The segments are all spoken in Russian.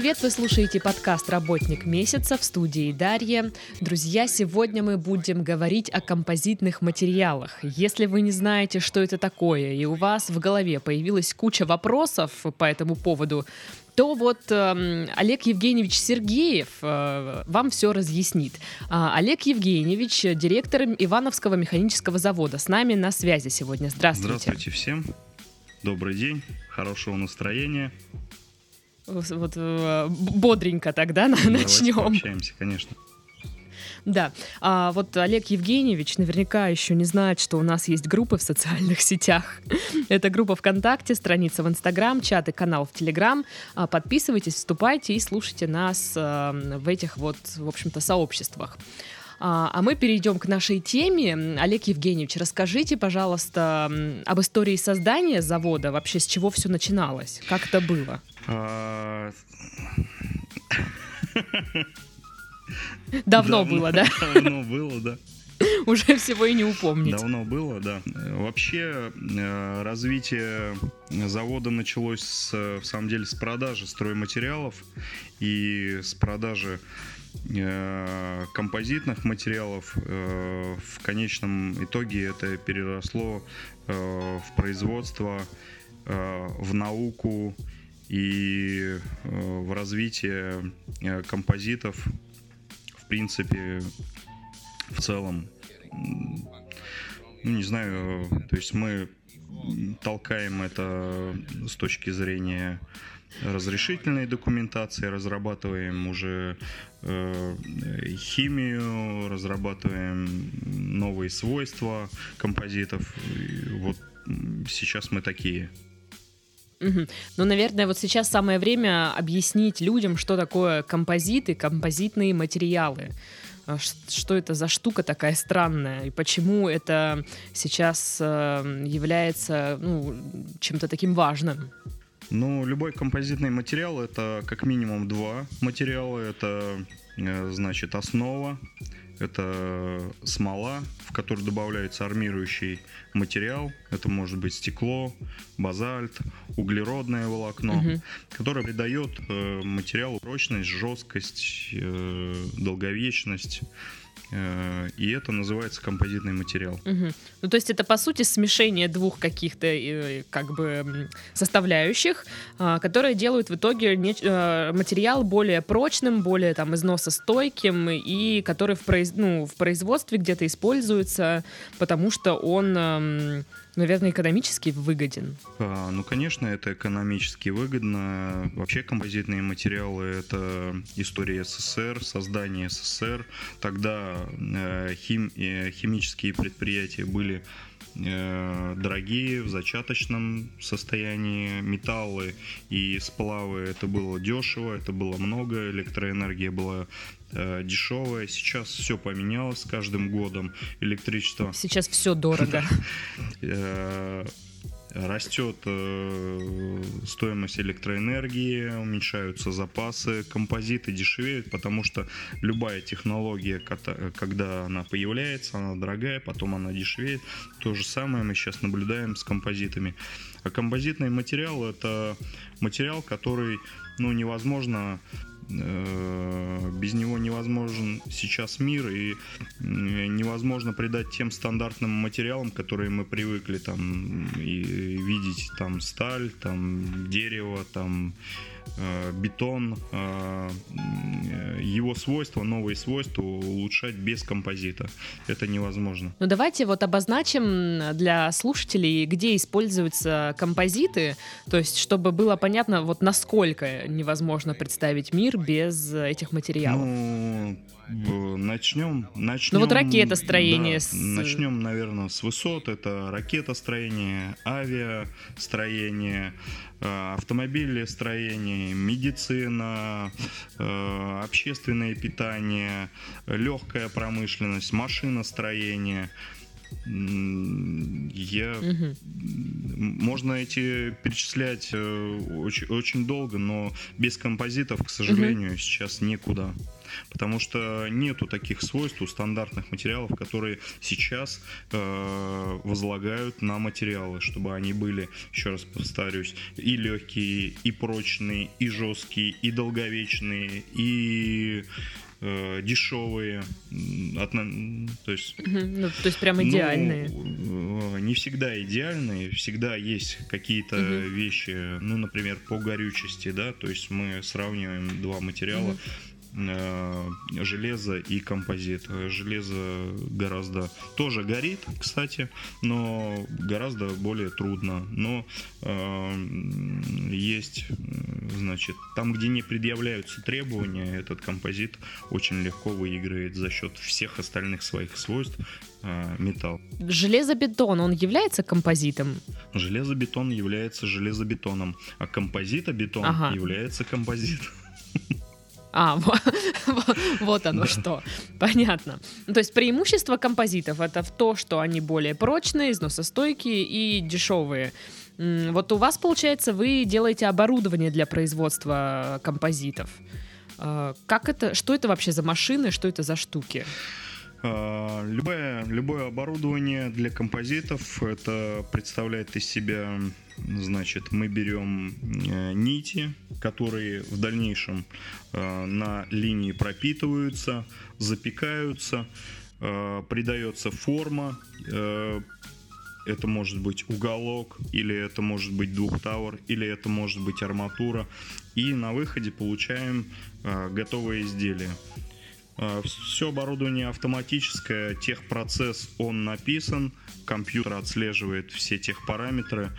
привет! Вы слушаете подкаст «Работник месяца» в студии Дарья. Друзья, сегодня мы будем говорить о композитных материалах. Если вы не знаете, что это такое, и у вас в голове появилась куча вопросов по этому поводу, то вот э, Олег Евгеньевич Сергеев э, вам все разъяснит. А, Олег Евгеньевич, директор Ивановского механического завода, с нами на связи сегодня. Здравствуйте. Здравствуйте всем. Добрый день, хорошего настроения. Вот э, бодренько тогда Давайте начнем. Пообщаемся, конечно. Да. А вот Олег Евгеньевич наверняка еще не знает, что у нас есть группы в социальных сетях. Это группа ВКонтакте, страница в Инстаграм, чат и канал в Телеграм. А, подписывайтесь, вступайте и слушайте нас э, в этих вот, в общем-то, сообществах. А, а мы перейдем к нашей теме. Олег Евгеньевич, расскажите, пожалуйста, об истории создания завода, вообще с чего все начиналось, как это было? А, Давно было, да? Давно было, да. Уже всего и не упомнить. Давно было, да. Вообще э, развитие завода началось с, в самом деле с продажи стройматериалов и с продажи композитных материалов. Э, в конечном итоге это переросло в производство, в науку и в развитие композитов принципе, в целом, ну, не знаю, то есть мы толкаем это с точки зрения разрешительной документации, разрабатываем уже э, химию, разрабатываем новые свойства композитов. Вот сейчас мы такие. Ну, наверное, вот сейчас самое время объяснить людям, что такое композиты, композитные материалы. А, что это за штука такая странная и почему это сейчас э, является ну, чем-то таким важным? Ну, любой композитный материал это как минимум два материала. Это э, значит основа, это смола, в которую добавляется армирующий материал. Это может быть стекло, базальт, углеродное волокно, угу. которое придает э, материалу прочность, жесткость, э, долговечность. Э, и это называется композитный материал. Угу. Ну, то есть это, по сути, смешение двух каких-то э, как бы составляющих, а, которые делают в итоге э, материал более прочным, более там износостойким, и который в, произ... ну, в производстве где-то используется, потому что он наверное, экономически выгоден. А, ну, конечно, это экономически выгодно. Вообще композитные материалы — это история СССР, создание СССР. Тогда э, хим, э, химические предприятия были дорогие, в зачаточном состоянии. Металлы и сплавы это было дешево, это было много, электроэнергия была э, дешевая. Сейчас все поменялось с каждым годом. Электричество... Сейчас все дорого. Растет э, стоимость электроэнергии, уменьшаются запасы, композиты дешевеют, потому что любая технология, когда она появляется, она дорогая, потом она дешевеет. То же самое мы сейчас наблюдаем с композитами. А композитный материал это материал, который ну, невозможно без него невозможен сейчас мир и невозможно придать тем стандартным материалам, которые мы привыкли там и видеть там сталь, там дерево, там Э, бетон, э, его свойства, новые свойства улучшать без композита. Это невозможно. Ну давайте вот обозначим для слушателей, где используются композиты, то есть чтобы было понятно, вот насколько невозможно представить мир без этих материалов. Ну, начнем, начнем. Ну вот ракетостроение. Да, с... Начнем, наверное, с высот. Это ракетостроение, авиастроение, Э, автомобилестроение, медицина, э, общественное питание, легкая промышленность, машиностроение. Я... Угу. Можно эти перечислять э, очень, очень долго, но без композитов, к сожалению, угу. сейчас некуда. потому что нету таких свойств у стандартных материалов, которые сейчас э, возлагают на материалы, чтобы они были, еще раз повторюсь, и легкие, и прочные, и жесткие, и долговечные, и э, дешевые, от, то есть, ну, то есть прям идеальные. Ну, не всегда идеальные, всегда есть какие-то угу. вещи, ну, например, по горючести, да, то есть мы сравниваем два материала. Угу Э, железо и композит. Железо гораздо тоже горит, кстати, но гораздо более трудно. Но э, есть, значит, там, где не предъявляются требования, этот композит очень легко выигрывает за счет всех остальных своих свойств э, металл. Железобетон, он является композитом? Железобетон является железобетоном, а композитобетон ага. является композитом. А, вот оно что. Понятно. То есть преимущество композитов это в то, что они более прочные, износостойкие и дешевые. Вот у вас, получается, вы делаете оборудование для производства композитов. А, как это, что это вообще за машины, что это за штуки? А, любое, любое оборудование для композитов это представляет из себя, значит, мы берем э, нити, которые в дальнейшем э, на линии пропитываются, запекаются, э, придается форма, это может быть уголок, или это может быть двухтауэр, или это может быть арматура. И на выходе получаем готовое изделие. А, Все оборудование автоматическое, техпроцесс он написан, компьютер отслеживает все тех параметры.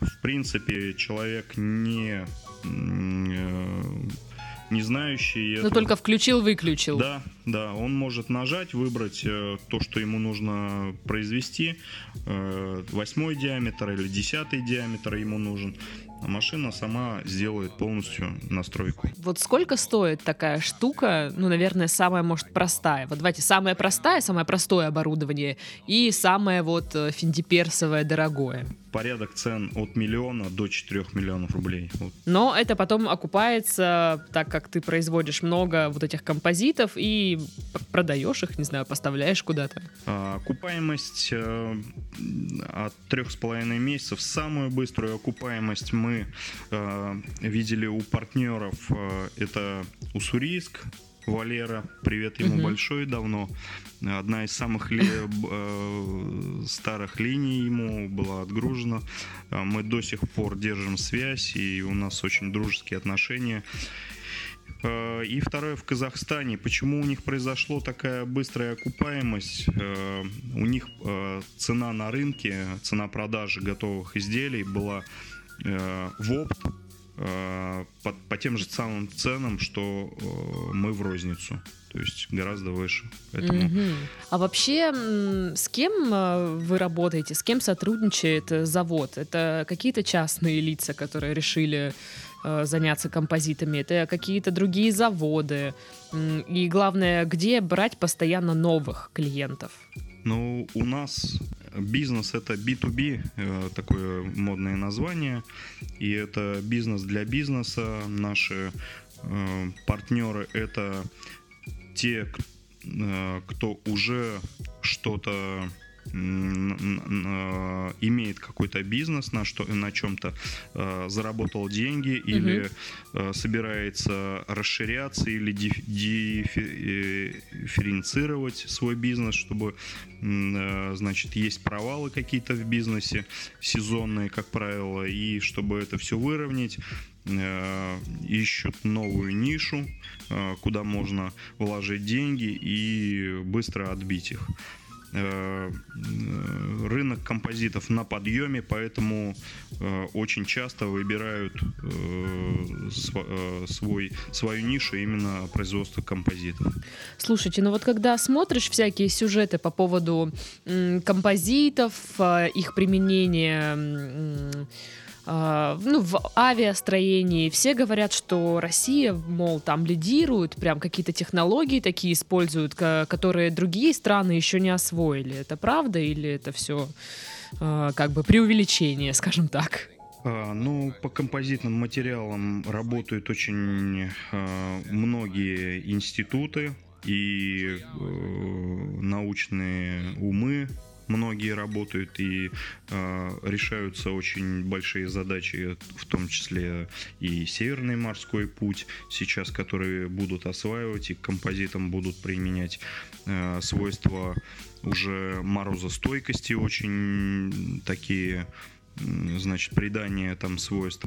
В принципе, человек не э, не знающий. Но это... только включил-выключил. Да, да, он может нажать, выбрать э, то, что ему нужно произвести. Э, восьмой диаметр или десятый диаметр ему нужен а машина сама сделает полностью настройку. Вот сколько стоит такая штука? Ну, наверное, самая, может, простая. Вот давайте, самая простая, самое простое оборудование и самое вот э, финдиперсовое дорогое порядок цен от миллиона до 4 миллионов рублей. Вот. Но это потом окупается, так как ты производишь много вот этих композитов и продаешь их, не знаю, поставляешь куда-то. А, окупаемость э, от трех с половиной месяцев. Самую быструю окупаемость мы э, видели у партнеров. Э, это Уссурийск, Валера, привет ему угу. большой давно. Одна из самых ли, э, старых линий ему была отгружена. Э, мы до сих пор держим связь, и у нас очень дружеские отношения. Э, и второе в Казахстане. Почему у них произошла такая быстрая окупаемость? Э, у них цена на рынке, цена продажи готовых изделий была в опт Э, по, по тем же самым ценам, что э, мы в розницу. То есть гораздо выше. Поэтому... Угу. А вообще, с кем э, вы работаете, с кем сотрудничает завод? Это какие-то частные лица, которые решили заняться композитами, это какие-то другие заводы. И главное, где брать постоянно новых клиентов? Ну, у нас Бизнес это B2B, э, такое модное название, и это бизнес для бизнеса. Наши э, партнеры это те, э, кто уже что-то имеет какой-то бизнес на что на чем-то э, заработал деньги угу. или э, собирается расширяться или дифференцировать свой бизнес, чтобы значит есть провалы какие-то в бизнесе сезонные, как правило, и чтобы это все выровнять ищут новую нишу, куда можно вложить деньги и быстро отбить их. Э, рынок композитов на подъеме, поэтому э, очень часто выбирают э, свой, свою нишу именно производства композитов. Слушайте, ну вот когда смотришь всякие сюжеты по поводу композитов, их применения ну, в авиастроении. Все говорят, что Россия, мол, там лидирует, прям какие-то технологии такие используют, которые другие страны еще не освоили. Это правда или это все а, как бы преувеличение, скажем так? А, ну, по композитным материалам работают очень многие институты и э, научные умы многие работают и э, решаются очень большие задачи, в том числе и Северный морской путь, сейчас которые будут осваивать и к композитам будут применять э, свойства уже морозостойкости очень такие значит, придание там свойств,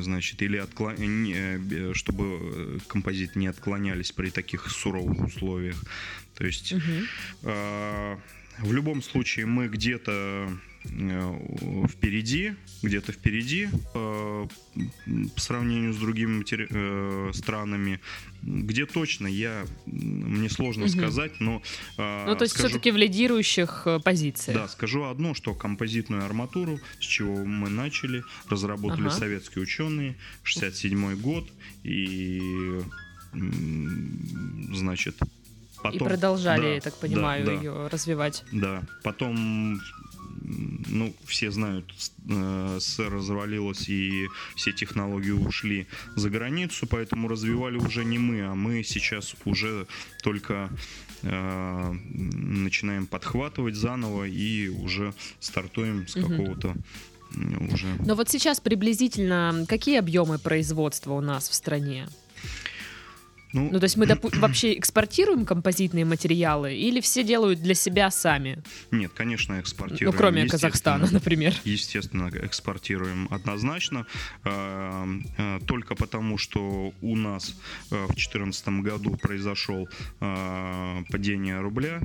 значит, или отклон... Э, чтобы композит не отклонялись при таких суровых условиях. То есть угу. э, в любом случае мы где-то э, впереди, где-то впереди э, по сравнению с другими э, странами. Где точно, я мне сложно угу. сказать, но... Ну, то есть скажу, все-таки в лидирующих позициях. Да, скажу одно, что композитную арматуру, с чего мы начали, разработали ага. советские ученые, 67 год, и значит, Потом, и продолжали, да, я так понимаю, да, да. ее развивать. Да. Потом ну, все знают, э, СССР развалилась и все технологии ушли за границу, поэтому развивали уже не мы, а мы сейчас уже только э, начинаем подхватывать заново и уже стартуем с угу. какого-то уже. Но вот сейчас приблизительно какие объемы производства у нас в стране? Ну, ну то есть мы допу- вообще экспортируем композитные материалы или все делают для себя сами? Нет, конечно, экспортируем. Ну, кроме Казахстана, например. Естественно, экспортируем однозначно. Э, э, только потому, что у нас э, в 2014 году произошел падение рубля,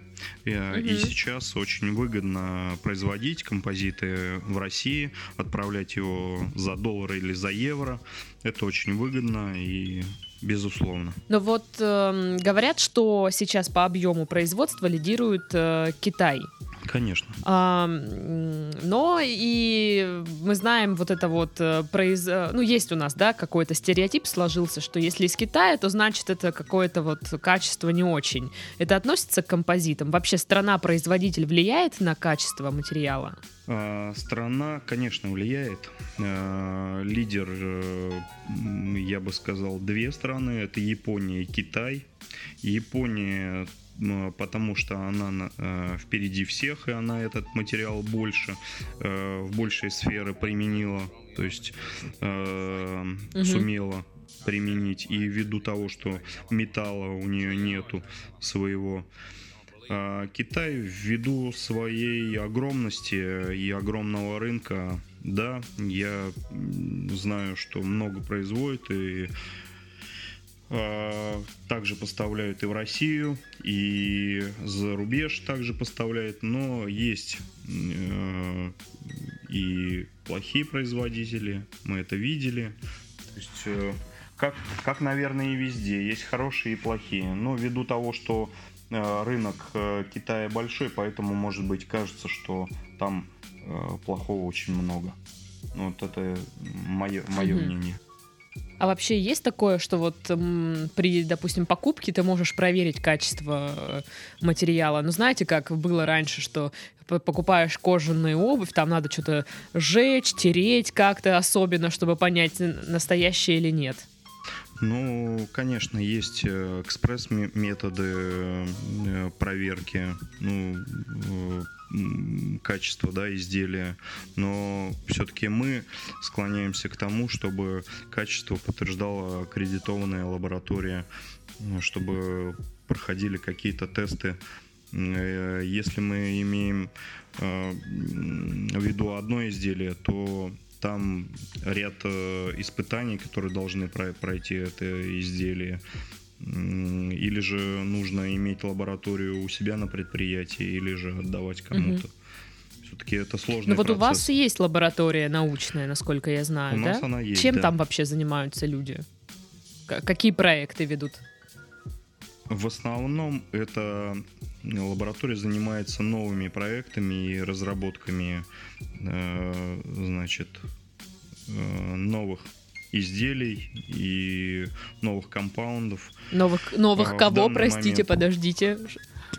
угу. и сейчас очень выгодно производить композиты в России, отправлять его за доллар или за евро. Это очень выгодно и Безусловно. Но вот э, говорят, что сейчас по объему производства лидирует э, Китай. Конечно. А, но и мы знаем вот это вот э, произ... Э, ну есть у нас, да, какой-то стереотип сложился, что если из Китая, то значит это какое-то вот качество не очень. Это относится к композитам? Вообще страна-производитель влияет на качество материала? А, страна, конечно, влияет. А, лидер, э, я бы сказал, две страны. Это Япония и Китай. Япония потому что она э, впереди всех, и она этот материал больше, э, в большей сферы применила, то есть угу. сумела применить. И ввиду того, что металла у нее нету своего, а Китай ввиду своей огромности и огромного рынка, да, я знаю, что много производит и а, также поставляют и в Россию, и за рубеж также поставляют, но есть э, и плохие производители, мы это видели. То есть, э, как, как, наверное, и везде, есть хорошие и плохие. Но ввиду того, что э, рынок Китая большой, поэтому, может быть, кажется, что там плохого очень много. Ну, вот это мое, мое mm-hmm. мнение. А вообще есть такое, что вот при, допустим, покупке ты можешь проверить качество э, материала? Ну, знаете, как было раньше, что покупаешь кожаную обувь, там надо что-то сжечь, тереть как-то особенно, чтобы понять, настоящее или нет? Ну, конечно, есть э, экспресс-методы э, проверки. Ну, качества да, изделия, но все-таки мы склоняемся к тому, чтобы качество подтверждала аккредитованная лаборатория, чтобы проходили какие-то тесты. Э, если мы имеем э, в виду одно изделие, то там ряд э, испытаний, которые должны пройти это изделие или же нужно иметь лабораторию у себя на предприятии, или же отдавать кому-то. Угу. Все-таки это сложный Ну вот процесс. у вас есть лаборатория научная, насколько я знаю, у да? Нас она есть, Чем да. там вообще занимаются люди? Какие проекты ведут? В основном это лаборатория занимается новыми проектами и разработками, э, значит, э, новых изделий и новых компаундов. Новых, новых а, кого, простите, момент. подождите?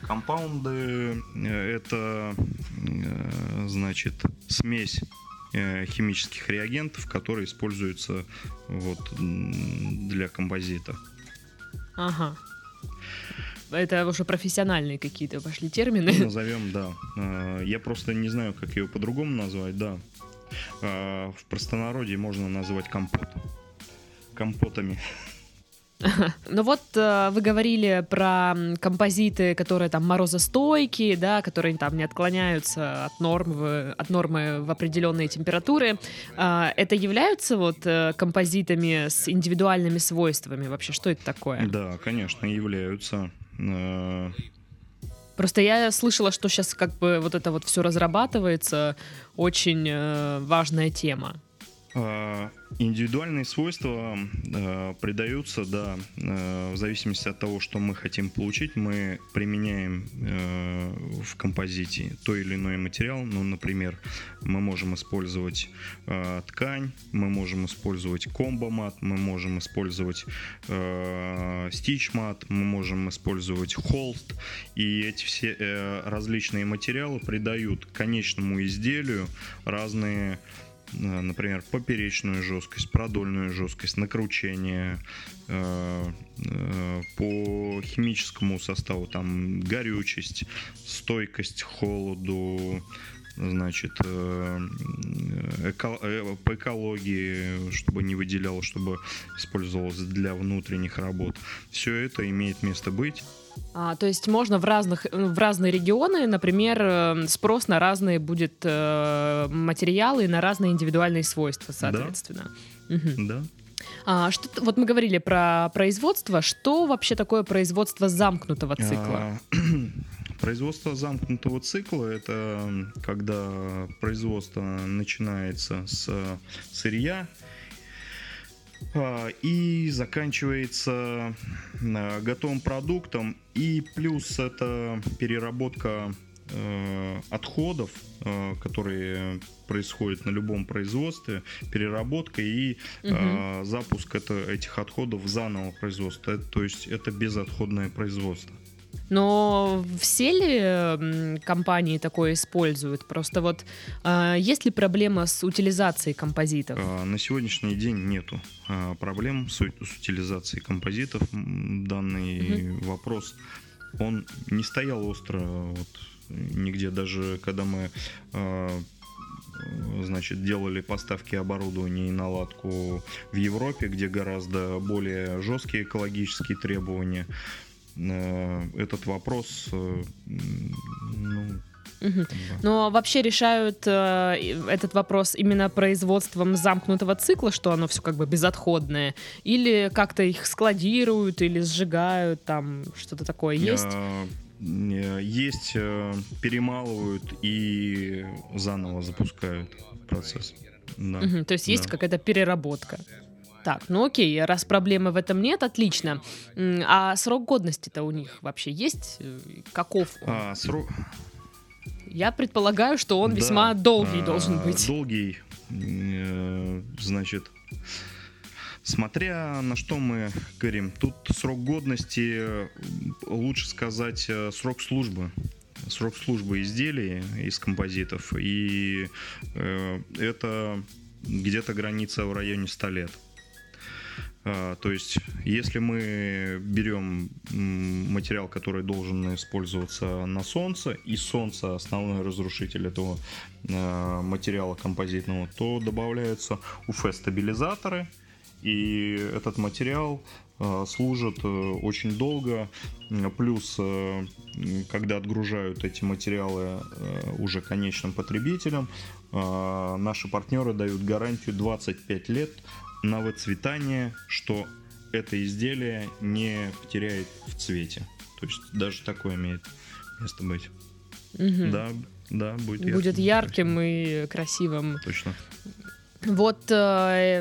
Компаунды э, это, э, значит, смесь э, химических реагентов, которые используются вот, для композита. Ага. Это уже профессиональные какие-то пошли термины. Ну, назовем, да. Э, я просто не знаю, как его по-другому назвать, да. Э, в простонародье можно назвать компот. Компотами. Ну вот э, вы говорили про композиты, которые там морозостойкие, да, которые там не отклоняются от нормы, от нормы в определенные температуры. А, это являются вот э, композитами с индивидуальными свойствами вообще? Что это такое? Да, конечно, являются. Э, Просто я слышала, что сейчас как бы вот это вот все разрабатывается, очень важная тема. А, индивидуальные свойства э, придаются, да, э, в зависимости от того, что мы хотим получить, мы применяем э, в композите той или иной материал. Ну, например, мы можем использовать э, ткань, мы можем использовать комбо-мат, мы можем использовать э, мы можем использовать холст. И эти все э, различные материалы придают конечному изделию разные Э, например, поперечную жесткость, продольную жесткость, накручение, э, э, по химическому составу там горючесть, стойкость холоду, значит, эко, по экологии, чтобы не выделяло, чтобы использовалось для внутренних работ. Все это имеет место быть. А, то есть можно в разных в разные регионы, например, э, спрос на разные будет э, материалы на разные индивидуальные свойства, соответственно. Да. Угу. да. А, что, вот мы говорили про производство. Что вообще такое производство замкнутого цикла? А, производство замкнутого цикла это когда производство начинается с сырья а, и заканчивается а, готовым продуктом. И плюс это переработка э, отходов, э, которые происходят на любом производстве, переработка и угу. запуск это, этих отходов заново производство. То есть это безотходное производство. Но все ли компании такое используют? Просто вот э, есть ли проблема с утилизацией композитов? А, на сегодняшний день нету а, проблем с, с утилизацией композитов. Данный угу. вопрос он не стоял остро вот, нигде, даже когда мы значит, делали поставки оборудования и наладку в Европе, где гораздо более жесткие экологические требования. Э, этот вопрос, э, ну, Угу. Но вообще решают э, этот вопрос именно производством замкнутого цикла, что оно все как бы безотходное, или как-то их складируют или сжигают, там что-то такое есть? Э, есть, перемалывают и заново запускают процесс. Да. Угу, то есть да. есть какая-то переработка. Так, ну окей, раз проблемы в этом нет, отлично. А срок годности-то у них вообще есть? Э, каков он? А, срок... Я предполагаю, что он да, весьма долгий а, должен быть. Долгий, э, значит, смотря на что мы говорим, тут срок годности, э, лучше сказать, срок службы срок службы изделий из композитов, и э, это где-то граница в районе 100 лет. А, то есть, если мы берем материал, который должен использоваться на солнце, и солнце основной разрушитель этого а, материала композитного, то добавляются УФ-стабилизаторы, и этот материал а, служит э, очень долго. Плюс, э, когда отгружают эти материалы э, уже конечным потребителям, наши партнеры дают гарантию 25 лет на выцветание, что это изделие не потеряет в цвете. То есть даже такое имеет место быть. Угу. Да, да, будет ярким. Будет ярким и красивым. Точно. Вот э,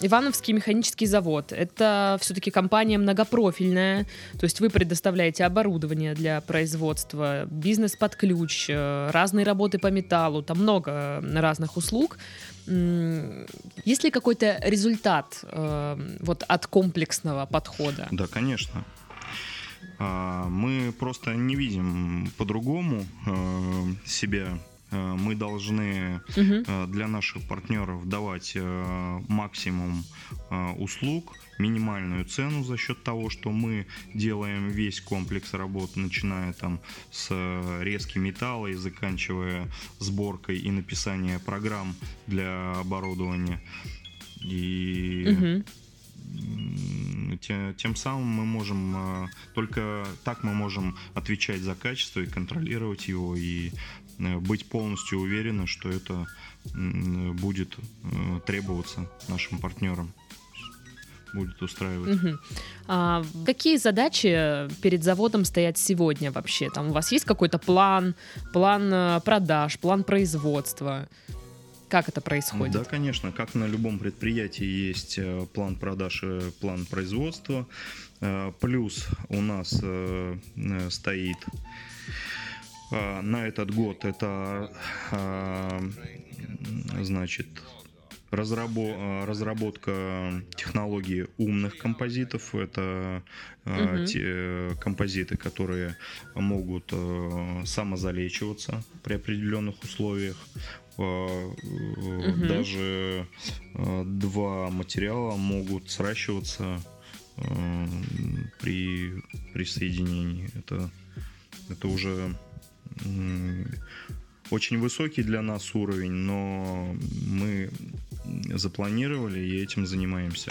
Ивановский механический завод. Это все-таки компания многопрофильная. То есть вы предоставляете оборудование для производства, бизнес под ключ, э, разные работы по металлу, там много разных услуг. Есть ли какой-то результат э, вот от комплексного подхода? Да, конечно. А, мы просто не видим по-другому э, себя Э, мы должны угу. для наших партнеров давать максимум услуг, минимальную цену за счет того, что мы делаем весь комплекс работ, начиная там с резки металла и заканчивая сборкой и написанием программ для оборудования. И угу тем, тем самым мы можем э, только так мы можем отвечать за качество и контролировать его и э, быть полностью уверены, что это будет э, требоваться нашим партнерам будет устраивать. Угу. А, какие задачи перед заводом стоят сегодня вообще? Там у вас есть какой-то план, план продаж, план производства? Как это происходит? Да, конечно. Как на любом предприятии есть э, план продаж и план производства. Э, плюс у нас э, стоит на этот год это значит разработка технологии умных композитов. Это угу. те композиты, которые могут самозалечиваться при определенных условиях угу. даже э, два материала могут сращиваться э, при присоединении. Это, это уже очень высокий для нас уровень, но мы запланировали и этим занимаемся.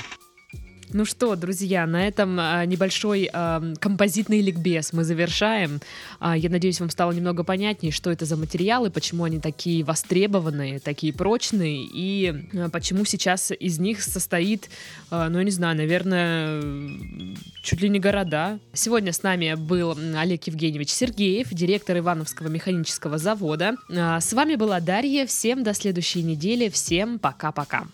Ну что, друзья, на этом а, небольшой а, композитный ликбез мы завершаем. А, я надеюсь, вам стало немного понятнее, что это за материалы, почему они такие востребованные, такие прочные, и почему сейчас из них состоит, а, ну, я не знаю, наверное, чуть ли не города. Сегодня с нами был Олег Евгеньевич Сергеев, директор Ивановского механического завода. С вами была Дарья. Всем до следующей недели. Всем пока-пока.